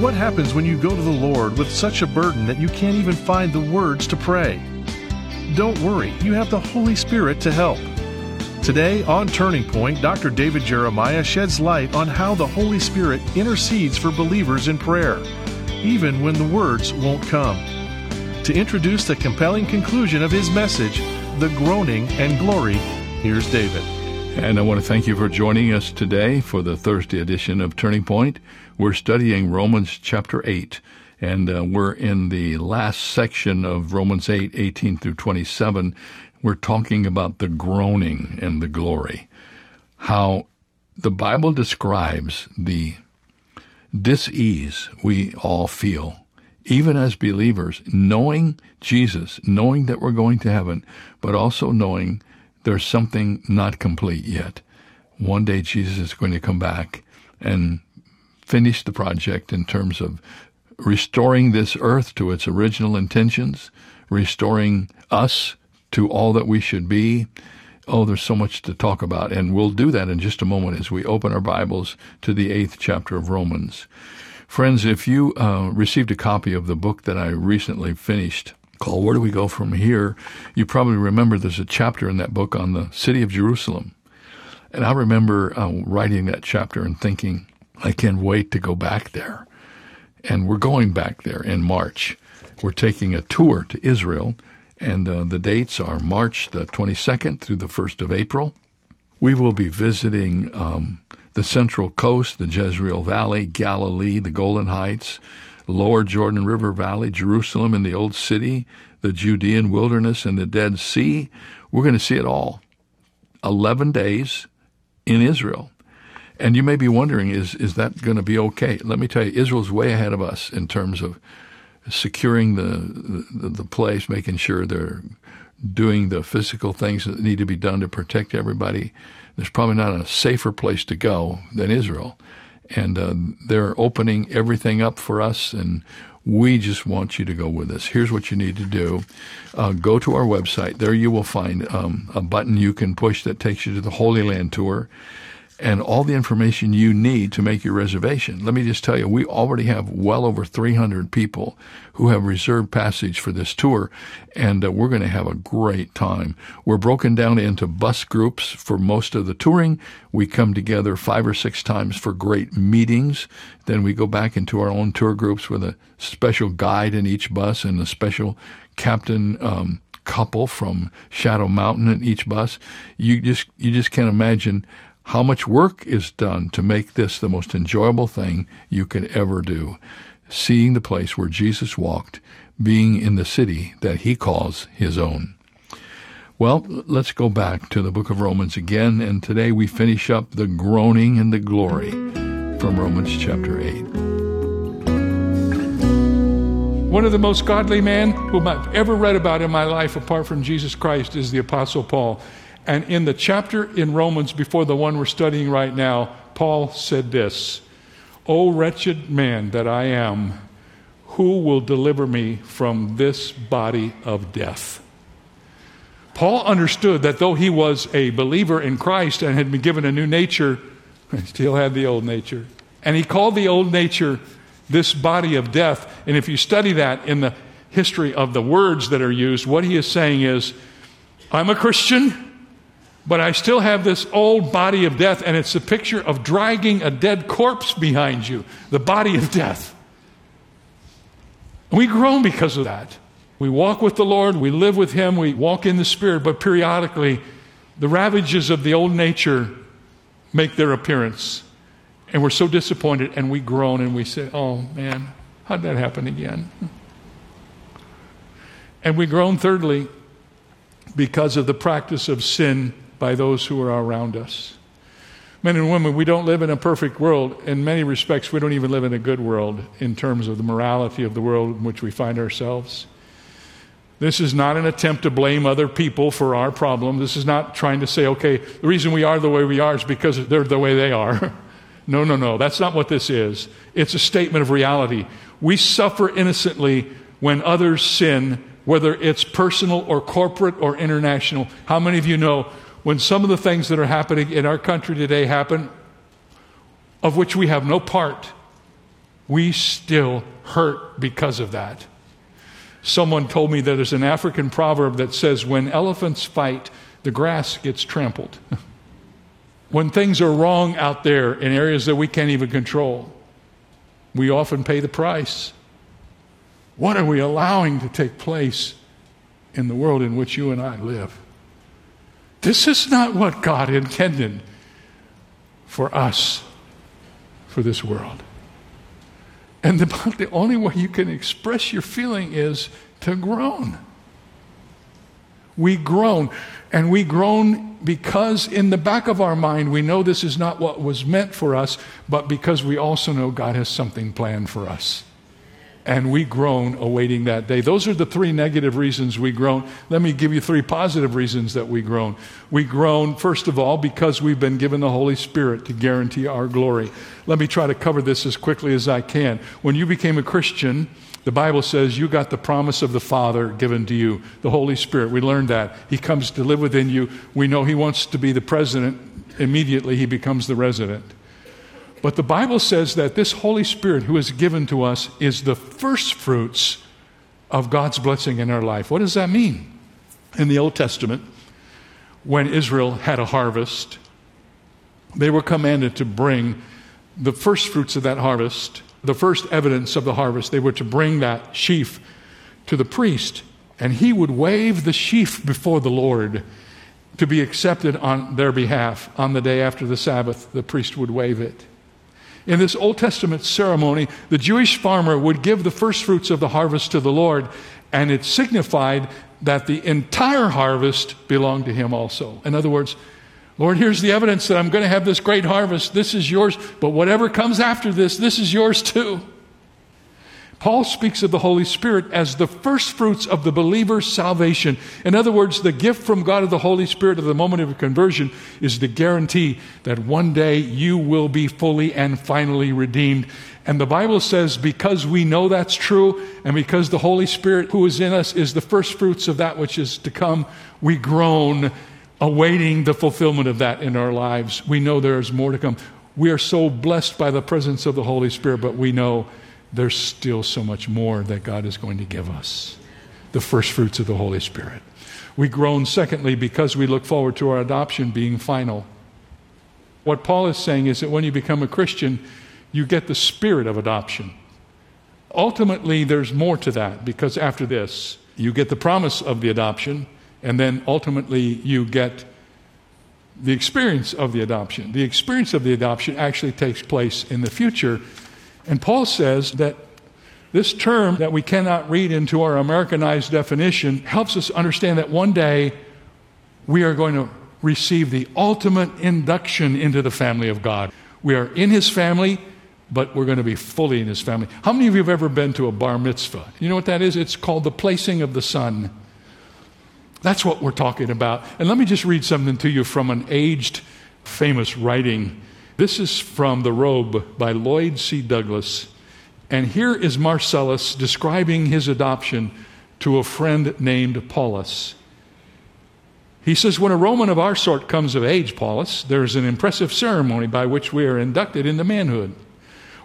What happens when you go to the Lord with such a burden that you can't even find the words to pray? Don't worry, you have the Holy Spirit to help. Today on Turning Point, Dr. David Jeremiah sheds light on how the Holy Spirit intercedes for believers in prayer, even when the words won't come. To introduce the compelling conclusion of his message, The Groaning and Glory, here's David. And I want to thank you for joining us today for the Thursday edition of Turning Point. We're studying Romans chapter 8, and uh, we're in the last section of Romans 8, 18 through 27. We're talking about the groaning and the glory. How the Bible describes the dis-ease we all feel, even as believers, knowing Jesus, knowing that we're going to heaven, but also knowing there's something not complete yet. One day Jesus is going to come back and finish the project in terms of restoring this earth to its original intentions, restoring us to all that we should be. Oh, there's so much to talk about, and we'll do that in just a moment as we open our Bibles to the eighth chapter of Romans. Friends, if you uh, received a copy of the book that I recently finished, called Where Do We Go From Here, you probably remember there's a chapter in that book on the city of Jerusalem. And I remember uh, writing that chapter and thinking, I can't wait to go back there. And we're going back there in March. We're taking a tour to Israel, and uh, the dates are March the 22nd through the 1st of April. We will be visiting um, the Central Coast, the Jezreel Valley, Galilee, the Golan Heights, Lower Jordan River Valley, Jerusalem and the Old City, the Judean wilderness and the Dead Sea. We're going to see it all. 11 days in Israel. And you may be wondering, is, is that going to be okay? Let me tell you, Israel's way ahead of us in terms of securing the, the, the place, making sure they're doing the physical things that need to be done to protect everybody. There's probably not a safer place to go than Israel. And uh, they're opening everything up for us, and we just want you to go with us. Here's what you need to do uh, go to our website. There you will find um, a button you can push that takes you to the Holy Land Tour and all the information you need to make your reservation. Let me just tell you, we already have well over 300 people who have reserved passage for this tour, and uh, we're going to have a great time. We're broken down into bus groups for most of the touring. We come together five or six times for great meetings. Then we go back into our own tour groups with a special guide in each bus and a special captain. Um, couple from Shadow Mountain in each bus. You just you just can't imagine how much work is done to make this the most enjoyable thing you could ever do. Seeing the place where Jesus walked, being in the city that he calls his own. Well, let's go back to the book of Romans again, and today we finish up the groaning and the glory from Romans chapter 8. One of the most godly men whom I've ever read about in my life, apart from Jesus Christ, is the Apostle Paul. And in the chapter in Romans before the one we're studying right now, Paul said this O wretched man that I am, who will deliver me from this body of death? Paul understood that though he was a believer in Christ and had been given a new nature, he still had the old nature. And he called the old nature this body of death. And if you study that in the history of the words that are used, what he is saying is, I'm a Christian but I still have this old body of death, and it's a picture of dragging a dead corpse behind you, the body of death. we groan because of that. We walk with the Lord, we live with Him, we walk in the Spirit, but periodically the ravages of the old nature make their appearance. And we're so disappointed, and we groan and we say, Oh man, how'd that happen again? And we groan, thirdly, because of the practice of sin by those who are around us. Men and women, we don't live in a perfect world. In many respects, we don't even live in a good world in terms of the morality of the world in which we find ourselves. This is not an attempt to blame other people for our problem. This is not trying to say, okay, the reason we are the way we are is because they're the way they are. no, no, no. That's not what this is. It's a statement of reality. We suffer innocently when others sin, whether it's personal or corporate or international. How many of you know when some of the things that are happening in our country today happen, of which we have no part, we still hurt because of that. Someone told me that there's an African proverb that says, When elephants fight, the grass gets trampled. when things are wrong out there in areas that we can't even control, we often pay the price. What are we allowing to take place in the world in which you and I live? This is not what God intended for us, for this world. And the, the only way you can express your feeling is to groan. We groan. And we groan because in the back of our mind we know this is not what was meant for us, but because we also know God has something planned for us and we groan awaiting that day. Those are the three negative reasons we groan. Let me give you three positive reasons that we groan. We groan, first of all, because we've been given the Holy Spirit to guarantee our glory. Let me try to cover this as quickly as I can. When you became a Christian, the Bible says you got the promise of the Father given to you, the Holy Spirit. We learned that. He comes to live within you. We know He wants to be the president. Immediately, He becomes the resident. But the Bible says that this Holy Spirit who is given to us is the first fruits of God's blessing in our life. What does that mean? In the Old Testament, when Israel had a harvest, they were commanded to bring the first fruits of that harvest, the first evidence of the harvest. They were to bring that sheaf to the priest, and he would wave the sheaf before the Lord to be accepted on their behalf. On the day after the Sabbath, the priest would wave it. In this Old Testament ceremony, the Jewish farmer would give the first fruits of the harvest to the Lord, and it signified that the entire harvest belonged to him also. In other words, Lord, here's the evidence that I'm going to have this great harvest. This is yours, but whatever comes after this, this is yours too. Paul speaks of the Holy Spirit as the first fruits of the believer's salvation. In other words, the gift from God of the Holy Spirit at the moment of conversion is the guarantee that one day you will be fully and finally redeemed. And the Bible says because we know that's true, and because the Holy Spirit who is in us is the first fruits of that which is to come, we groan, awaiting the fulfillment of that in our lives. We know there is more to come. We are so blessed by the presence of the Holy Spirit, but we know there's still so much more that God is going to give us the first fruits of the Holy Spirit. We groan, secondly, because we look forward to our adoption being final. What Paul is saying is that when you become a Christian, you get the spirit of adoption. Ultimately, there's more to that because after this, you get the promise of the adoption, and then ultimately, you get the experience of the adoption. The experience of the adoption actually takes place in the future and Paul says that this term that we cannot read into our Americanized definition helps us understand that one day we are going to receive the ultimate induction into the family of God. We are in his family, but we're going to be fully in his family. How many of you have ever been to a bar mitzvah? You know what that is? It's called the placing of the son. That's what we're talking about. And let me just read something to you from an aged, famous writing this is from The Robe by Lloyd C. Douglas. And here is Marcellus describing his adoption to a friend named Paulus. He says, When a Roman of our sort comes of age, Paulus, there is an impressive ceremony by which we are inducted into manhood.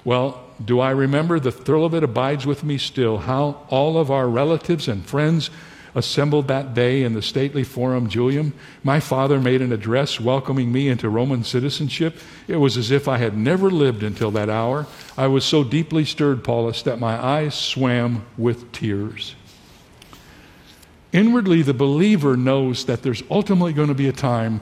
Well, do I remember? The thrill of it abides with me still. How all of our relatives and friends assembled that day in the stately Forum Julium, my father made an address welcoming me into Roman citizenship. It was as if I had never lived until that hour. I was so deeply stirred, Paulus, that my eyes swam with tears. Inwardly, the believer knows that there's ultimately going to be a time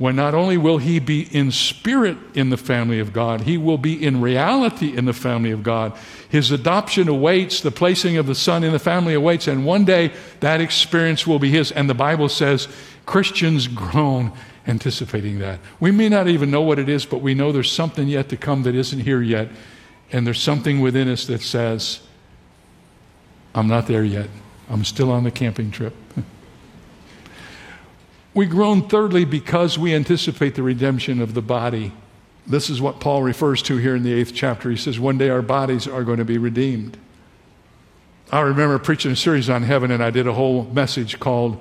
when not only will he be in spirit in the family of God, he will be in reality in the family of God. His adoption awaits, the placing of the Son in the family awaits, and one day that experience will be his. And the Bible says Christians groan anticipating that. We may not even know what it is, but we know there's something yet to come that isn't here yet. And there's something within us that says, I'm not there yet. I'm still on the camping trip. We groan, thirdly, because we anticipate the redemption of the body. This is what Paul refers to here in the eighth chapter. He says, One day our bodies are going to be redeemed. I remember preaching a series on heaven, and I did a whole message called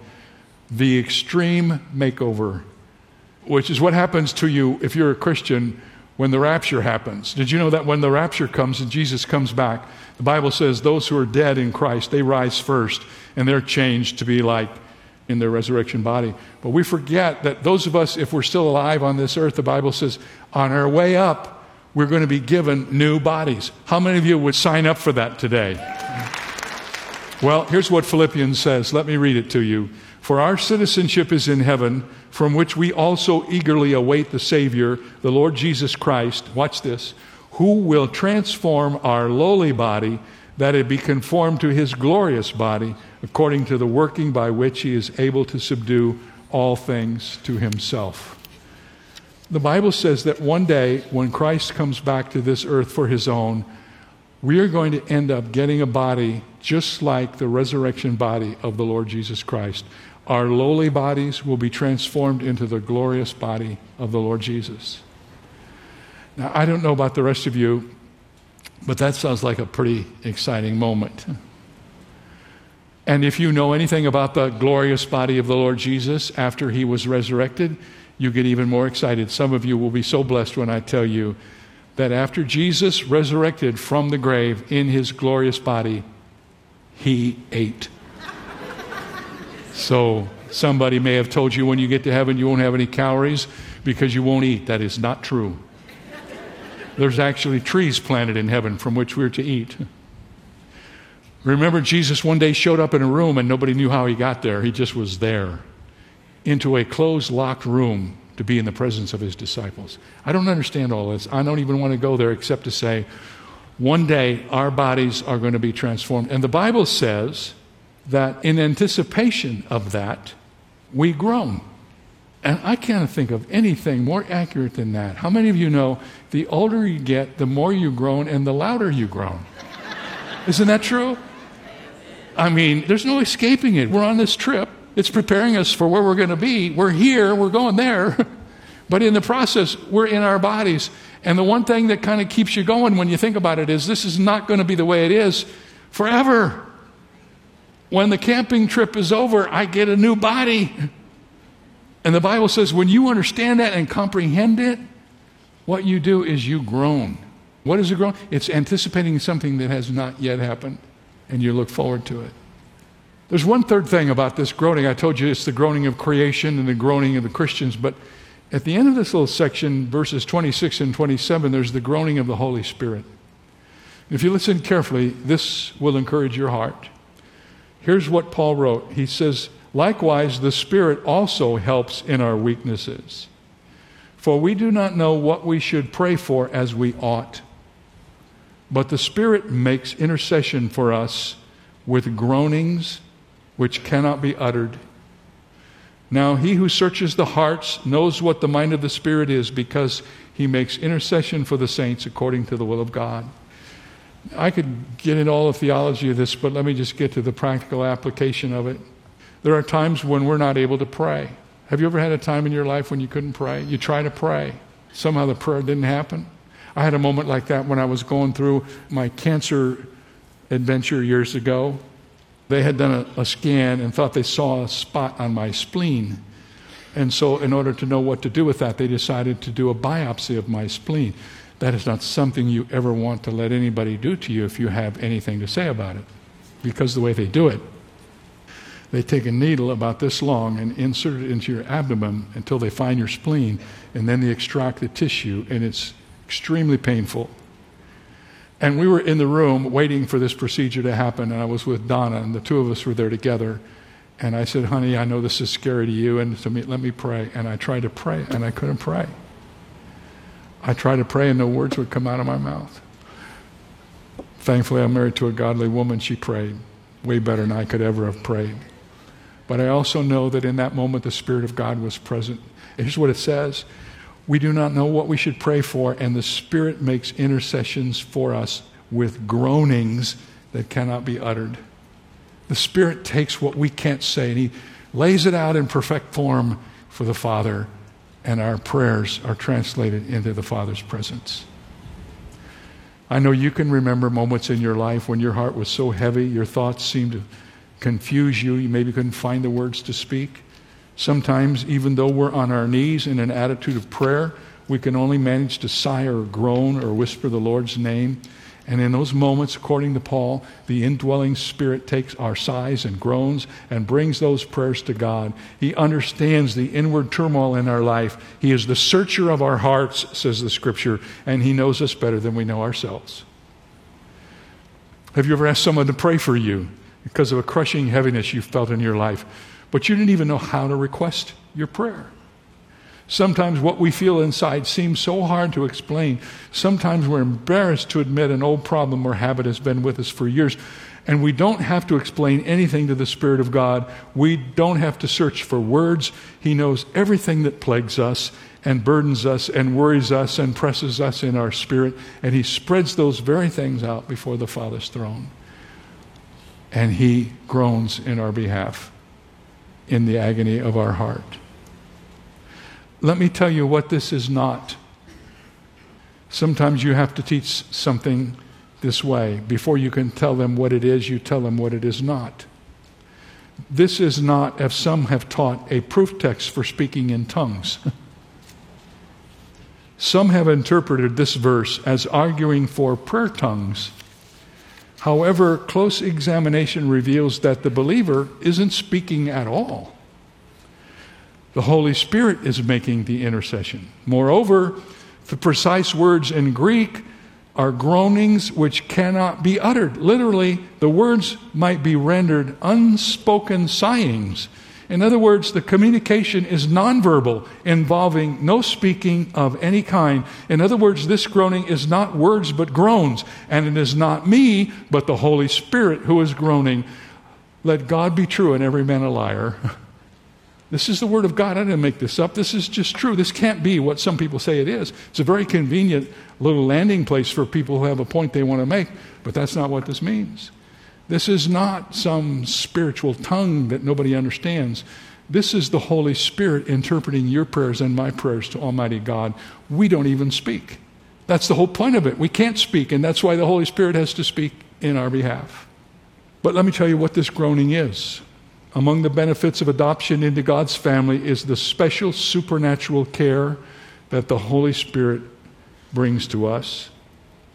The Extreme Makeover, which is what happens to you if you're a Christian when the rapture happens. Did you know that when the rapture comes and Jesus comes back, the Bible says those who are dead in Christ, they rise first and they're changed to be like in their resurrection body. But we forget that those of us, if we're still alive on this earth, the Bible says, on our way up, we're going to be given new bodies. How many of you would sign up for that today? Well, here's what Philippians says. Let me read it to you. For our citizenship is in heaven, from which we also eagerly await the Savior, the Lord Jesus Christ. Watch this. Who will transform our lowly body that it be conformed to his glorious body, according to the working by which he is able to subdue all things to himself. The Bible says that one day, when Christ comes back to this earth for his own, we are going to end up getting a body just like the resurrection body of the Lord Jesus Christ. Our lowly bodies will be transformed into the glorious body of the Lord Jesus. Now, I don't know about the rest of you, but that sounds like a pretty exciting moment. And if you know anything about the glorious body of the Lord Jesus after he was resurrected, you get even more excited. Some of you will be so blessed when I tell you that after Jesus resurrected from the grave in his glorious body, he ate. so somebody may have told you when you get to heaven you won't have any calories because you won't eat. That is not true. There's actually trees planted in heaven from which we're to eat. Remember, Jesus one day showed up in a room and nobody knew how he got there. He just was there into a closed, locked room to be in the presence of his disciples. I don't understand all this. I don't even want to go there except to say, one day our bodies are going to be transformed. And the Bible says that in anticipation of that, we groan. And I can't think of anything more accurate than that. How many of you know the older you get, the more you groan and the louder you groan? Isn't that true? I mean, there's no escaping it. We're on this trip, it's preparing us for where we're going to be. We're here, we're going there. but in the process, we're in our bodies. And the one thing that kind of keeps you going when you think about it is this is not going to be the way it is forever. When the camping trip is over, I get a new body. And the Bible says when you understand that and comprehend it, what you do is you groan. What is a groan? It's anticipating something that has not yet happened, and you look forward to it. There's one third thing about this groaning. I told you it's the groaning of creation and the groaning of the Christians, but at the end of this little section, verses 26 and 27, there's the groaning of the Holy Spirit. If you listen carefully, this will encourage your heart. Here's what Paul wrote He says, Likewise, the Spirit also helps in our weaknesses. For we do not know what we should pray for as we ought. But the Spirit makes intercession for us with groanings which cannot be uttered. Now, he who searches the hearts knows what the mind of the Spirit is because he makes intercession for the saints according to the will of God. I could get into all the theology of this, but let me just get to the practical application of it. There are times when we're not able to pray. Have you ever had a time in your life when you couldn't pray? You try to pray. Somehow the prayer didn't happen. I had a moment like that when I was going through my cancer adventure years ago. They had done a, a scan and thought they saw a spot on my spleen. And so, in order to know what to do with that, they decided to do a biopsy of my spleen. That is not something you ever want to let anybody do to you if you have anything to say about it, because the way they do it they take a needle about this long and insert it into your abdomen until they find your spleen, and then they extract the tissue, and it's extremely painful. And we were in the room waiting for this procedure to happen, and I was with Donna, and the two of us were there together. And I said, Honey, I know this is scary to you, and to me, let me pray. And I tried to pray, and I couldn't pray. I tried to pray, and no words would come out of my mouth. Thankfully, I'm married to a godly woman. She prayed way better than I could ever have prayed. But I also know that in that moment the Spirit of God was present. here's what it says We do not know what we should pray for, and the Spirit makes intercessions for us with groanings that cannot be uttered. The Spirit takes what we can't say and He lays it out in perfect form for the Father, and our prayers are translated into the Father's presence. I know you can remember moments in your life when your heart was so heavy, your thoughts seemed to confuse you. You maybe couldn't find the words to speak. Sometimes, even though we're on our knees in an attitude of prayer, we can only manage to sigh or groan or whisper the Lord's name. And in those moments, according to Paul, the indwelling Spirit takes our sighs and groans and brings those prayers to God. He understands the inward turmoil in our life. He is the searcher of our hearts, says the Scripture, and He knows us better than we know ourselves. Have you ever asked someone to pray for you because of a crushing heaviness you felt in your life, but you didn't even know how to request your prayer? Sometimes what we feel inside seems so hard to explain. Sometimes we're embarrassed to admit an old problem or habit has been with us for years. And we don't have to explain anything to the Spirit of God. We don't have to search for words. He knows everything that plagues us and burdens us and worries us and presses us in our spirit. And He spreads those very things out before the Father's throne. And He groans in our behalf in the agony of our heart. Let me tell you what this is not. Sometimes you have to teach something this way. Before you can tell them what it is, you tell them what it is not. This is not, as some have taught, a proof text for speaking in tongues. some have interpreted this verse as arguing for prayer tongues. However, close examination reveals that the believer isn't speaking at all. The Holy Spirit is making the intercession. Moreover, the precise words in Greek are groanings which cannot be uttered. Literally, the words might be rendered unspoken sighings. In other words, the communication is nonverbal, involving no speaking of any kind. In other words, this groaning is not words but groans, and it is not me, but the Holy Spirit who is groaning. Let God be true and every man a liar. This is the Word of God. I didn't make this up. This is just true. This can't be what some people say it is. It's a very convenient little landing place for people who have a point they want to make, but that's not what this means. This is not some spiritual tongue that nobody understands. This is the Holy Spirit interpreting your prayers and my prayers to Almighty God. We don't even speak. That's the whole point of it. We can't speak, and that's why the Holy Spirit has to speak in our behalf. But let me tell you what this groaning is. Among the benefits of adoption into God's family is the special supernatural care that the Holy Spirit brings to us.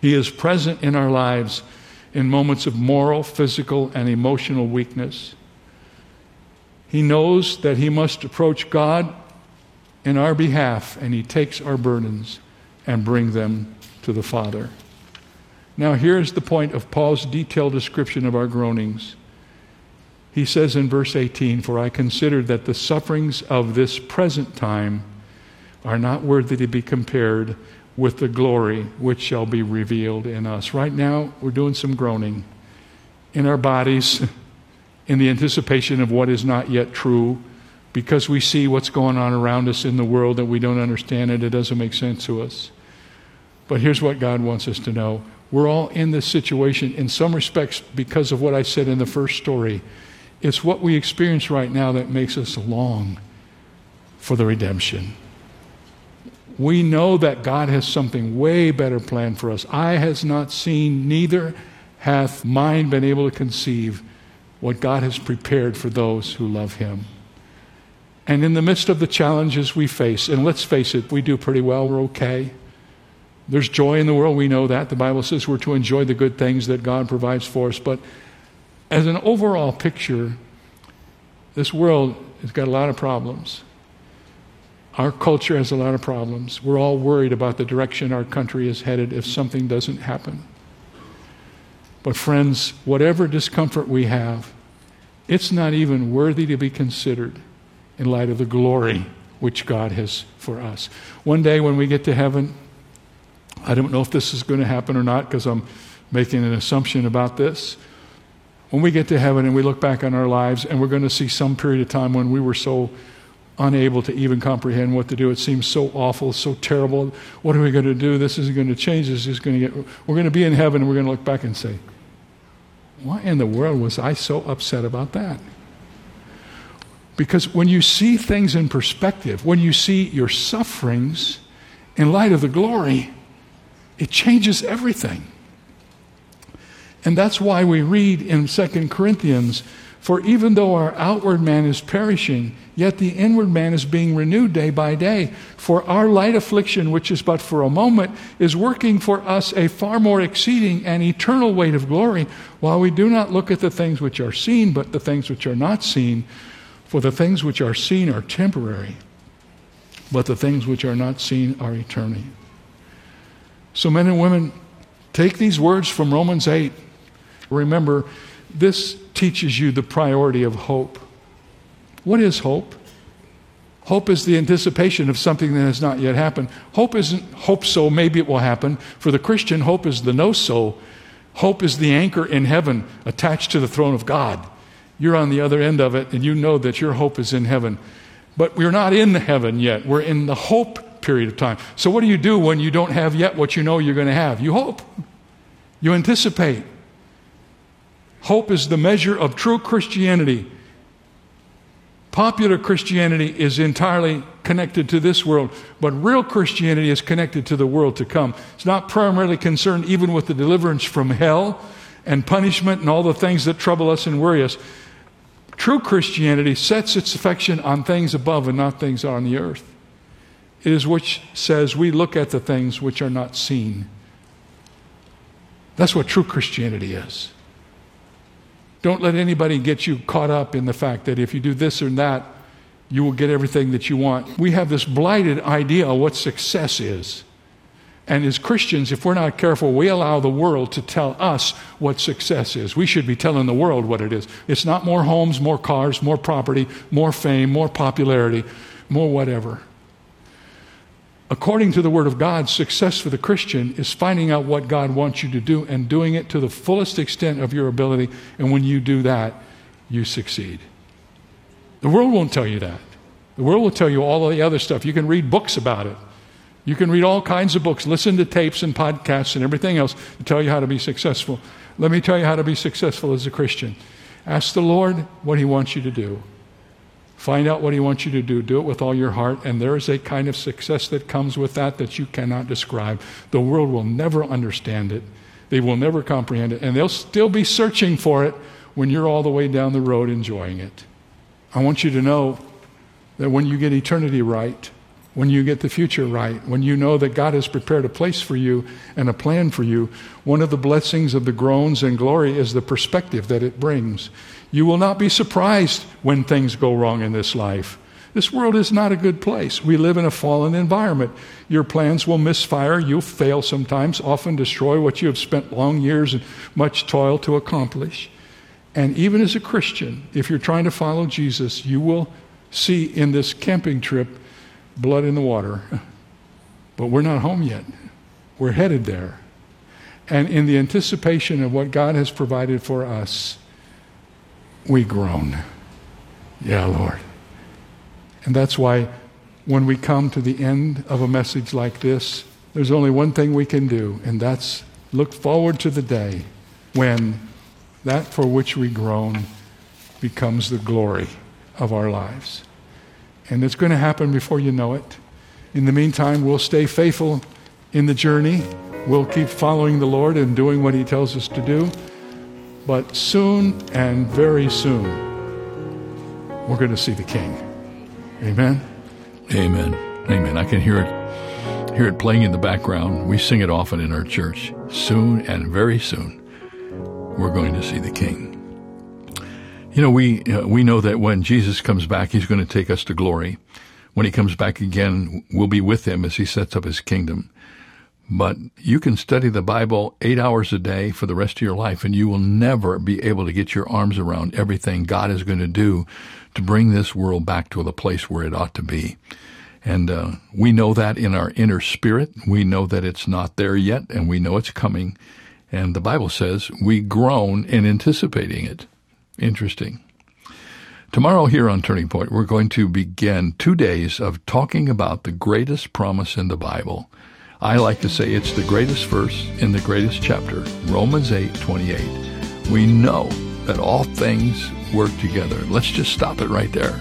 He is present in our lives in moments of moral, physical, and emotional weakness. He knows that he must approach God in our behalf, and he takes our burdens and bring them to the Father. Now, here's the point of Paul's detailed description of our groanings. He says in verse 18, For I consider that the sufferings of this present time are not worthy to be compared with the glory which shall be revealed in us. Right now, we're doing some groaning in our bodies in the anticipation of what is not yet true because we see what's going on around us in the world that we don't understand and it doesn't make sense to us. But here's what God wants us to know. We're all in this situation in some respects because of what I said in the first story. It's what we experience right now that makes us long for the redemption. We know that God has something way better planned for us. Eye has not seen, neither hath mind been able to conceive what God has prepared for those who love Him. And in the midst of the challenges we face, and let's face it, we do pretty well, we're okay. There's joy in the world, we know that. The Bible says we're to enjoy the good things that God provides for us, but as an overall picture, this world has got a lot of problems. Our culture has a lot of problems. We're all worried about the direction our country is headed if something doesn't happen. But, friends, whatever discomfort we have, it's not even worthy to be considered in light of the glory which God has for us. One day when we get to heaven, I don't know if this is going to happen or not because I'm making an assumption about this. When we get to heaven and we look back on our lives and we're going to see some period of time when we were so unable to even comprehend what to do. It seems so awful, so terrible. What are we going to do? This isn't going to change. This is going to get. We're going to be in heaven and we're going to look back and say, why in the world was I so upset about that? Because when you see things in perspective, when you see your sufferings in light of the glory, it changes everything. And that's why we read in 2 Corinthians, For even though our outward man is perishing, yet the inward man is being renewed day by day. For our light affliction, which is but for a moment, is working for us a far more exceeding and eternal weight of glory, while we do not look at the things which are seen, but the things which are not seen. For the things which are seen are temporary, but the things which are not seen are eternal. So, men and women, take these words from Romans 8. Remember, this teaches you the priority of hope. What is hope? Hope is the anticipation of something that has not yet happened. Hope isn't hope so, maybe it will happen. For the Christian, hope is the know so. Hope is the anchor in heaven attached to the throne of God. You're on the other end of it, and you know that your hope is in heaven. But we're not in heaven yet. We're in the hope period of time. So, what do you do when you don't have yet what you know you're going to have? You hope, you anticipate. Hope is the measure of true Christianity. Popular Christianity is entirely connected to this world, but real Christianity is connected to the world to come. It's not primarily concerned even with the deliverance from hell and punishment and all the things that trouble us and worry us. True Christianity sets its affection on things above and not things on the earth. It is which says we look at the things which are not seen. That's what true Christianity is. Don't let anybody get you caught up in the fact that if you do this or that, you will get everything that you want. We have this blighted idea of what success is. And as Christians, if we're not careful, we allow the world to tell us what success is. We should be telling the world what it is. It's not more homes, more cars, more property, more fame, more popularity, more whatever. According to the Word of God, success for the Christian is finding out what God wants you to do and doing it to the fullest extent of your ability. And when you do that, you succeed. The world won't tell you that. The world will tell you all the other stuff. You can read books about it. You can read all kinds of books, listen to tapes and podcasts and everything else to tell you how to be successful. Let me tell you how to be successful as a Christian. Ask the Lord what He wants you to do. Find out what He wants you to do. Do it with all your heart. And there is a kind of success that comes with that that you cannot describe. The world will never understand it, they will never comprehend it. And they'll still be searching for it when you're all the way down the road enjoying it. I want you to know that when you get eternity right, when you get the future right, when you know that God has prepared a place for you and a plan for you, one of the blessings of the groans and glory is the perspective that it brings. You will not be surprised when things go wrong in this life. This world is not a good place. We live in a fallen environment. Your plans will misfire. You'll fail sometimes, often destroy what you have spent long years and much toil to accomplish. And even as a Christian, if you're trying to follow Jesus, you will see in this camping trip blood in the water. But we're not home yet. We're headed there. And in the anticipation of what God has provided for us, we groan. Yeah, Lord. And that's why when we come to the end of a message like this, there's only one thing we can do, and that's look forward to the day when that for which we groan becomes the glory of our lives. And it's going to happen before you know it. In the meantime, we'll stay faithful in the journey. We'll keep following the Lord and doing what He tells us to do. But soon and very soon, we're going to see the King. Amen. Amen. Amen. I can hear it, hear it playing in the background. We sing it often in our church. Soon and very soon, we're going to see the King. You know, we uh, we know that when Jesus comes back, He's going to take us to glory. When He comes back again, we'll be with Him as He sets up His kingdom. But you can study the Bible eight hours a day for the rest of your life, and you will never be able to get your arms around everything God is going to do to bring this world back to the place where it ought to be. And uh, we know that in our inner spirit. We know that it's not there yet, and we know it's coming. And the Bible says we groan in anticipating it. Interesting. Tomorrow, here on Turning Point, we're going to begin two days of talking about the greatest promise in the Bible. I like to say it's the greatest verse in the greatest chapter, Romans 8 28. We know that all things work together. Let's just stop it right there.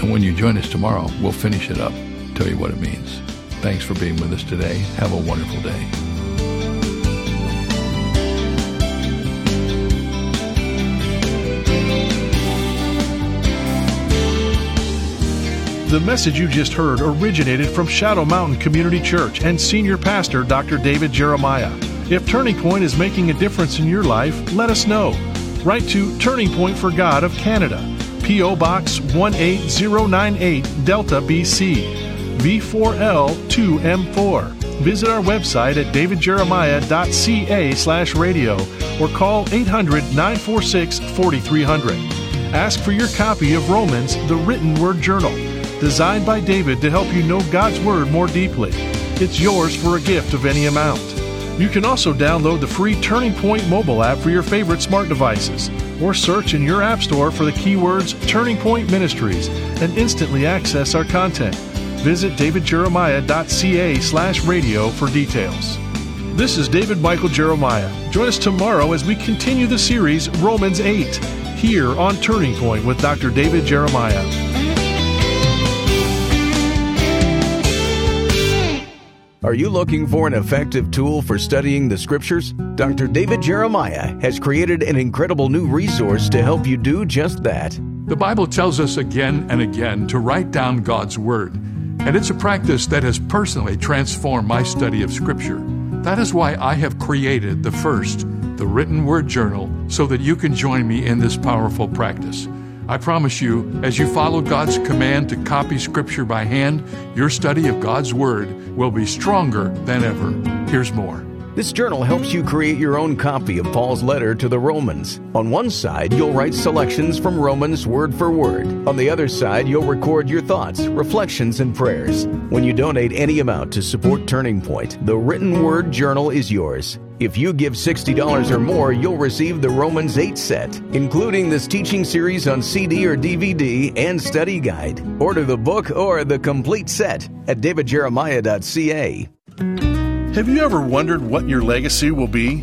And when you join us tomorrow, we'll finish it up, tell you what it means. Thanks for being with us today. Have a wonderful day. The message you just heard originated from Shadow Mountain Community Church and Senior Pastor Dr. David Jeremiah. If Turning Point is making a difference in your life, let us know. Write to Turning Point for God of Canada, P.O. Box 18098, Delta, BC, V4L2M4. Visit our website at davidjeremiah.ca slash radio or call 800 946 4300. Ask for your copy of Romans, the written word journal, designed by David to help you know God's Word more deeply. It's yours for a gift of any amount. You can also download the free Turning Point mobile app for your favorite smart devices, or search in your App Store for the keywords Turning Point Ministries and instantly access our content. Visit davidjeremiah.ca slash radio for details. This is David Michael Jeremiah. Join us tomorrow as we continue the series Romans 8 here on Turning Point with Dr. David Jeremiah. Are you looking for an effective tool for studying the scriptures? Dr. David Jeremiah has created an incredible new resource to help you do just that. The Bible tells us again and again to write down God's Word, and it's a practice that has personally transformed my study of Scripture. That is why I have created the first, the Written Word Journal, so that you can join me in this powerful practice. I promise you, as you follow God's command to copy Scripture by hand, your study of God's Word will be stronger than ever. Here's more. This journal helps you create your own copy of Paul's letter to the Romans. On one side, you'll write selections from Romans word for word. On the other side, you'll record your thoughts, reflections, and prayers. When you donate any amount to support Turning Point, the written word journal is yours. If you give $60 or more, you'll receive the Romans 8 set, including this teaching series on CD or DVD and study guide. Order the book or the complete set at davidjeremiah.ca. Have you ever wondered what your legacy will be?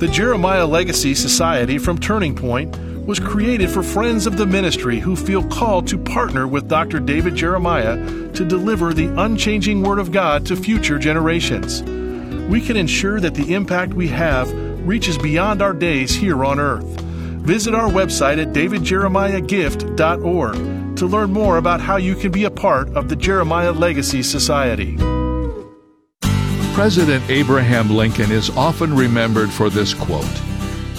The Jeremiah Legacy Society from Turning Point was created for friends of the ministry who feel called to partner with Dr. David Jeremiah to deliver the unchanging Word of God to future generations. We can ensure that the impact we have reaches beyond our days here on earth. Visit our website at davidjeremiahgift.org to learn more about how you can be a part of the Jeremiah Legacy Society. President Abraham Lincoln is often remembered for this quote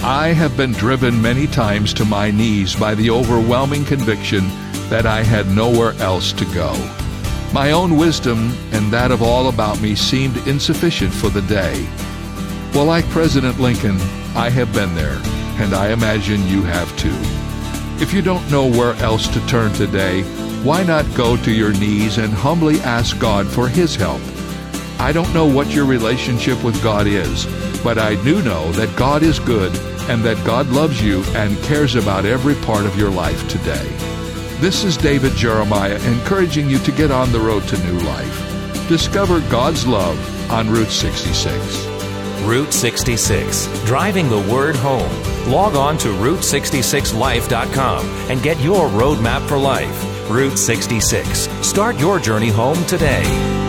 I have been driven many times to my knees by the overwhelming conviction that I had nowhere else to go. My own wisdom and that of all about me seemed insufficient for the day. Well, like President Lincoln, I have been there, and I imagine you have too. If you don't know where else to turn today, why not go to your knees and humbly ask God for His help? I don't know what your relationship with God is, but I do know that God is good and that God loves you and cares about every part of your life today. This is David Jeremiah encouraging you to get on the road to new life. Discover God's love on Route 66. Route 66, driving the word home. Log on to Route66Life.com and get your roadmap for life. Route 66. Start your journey home today.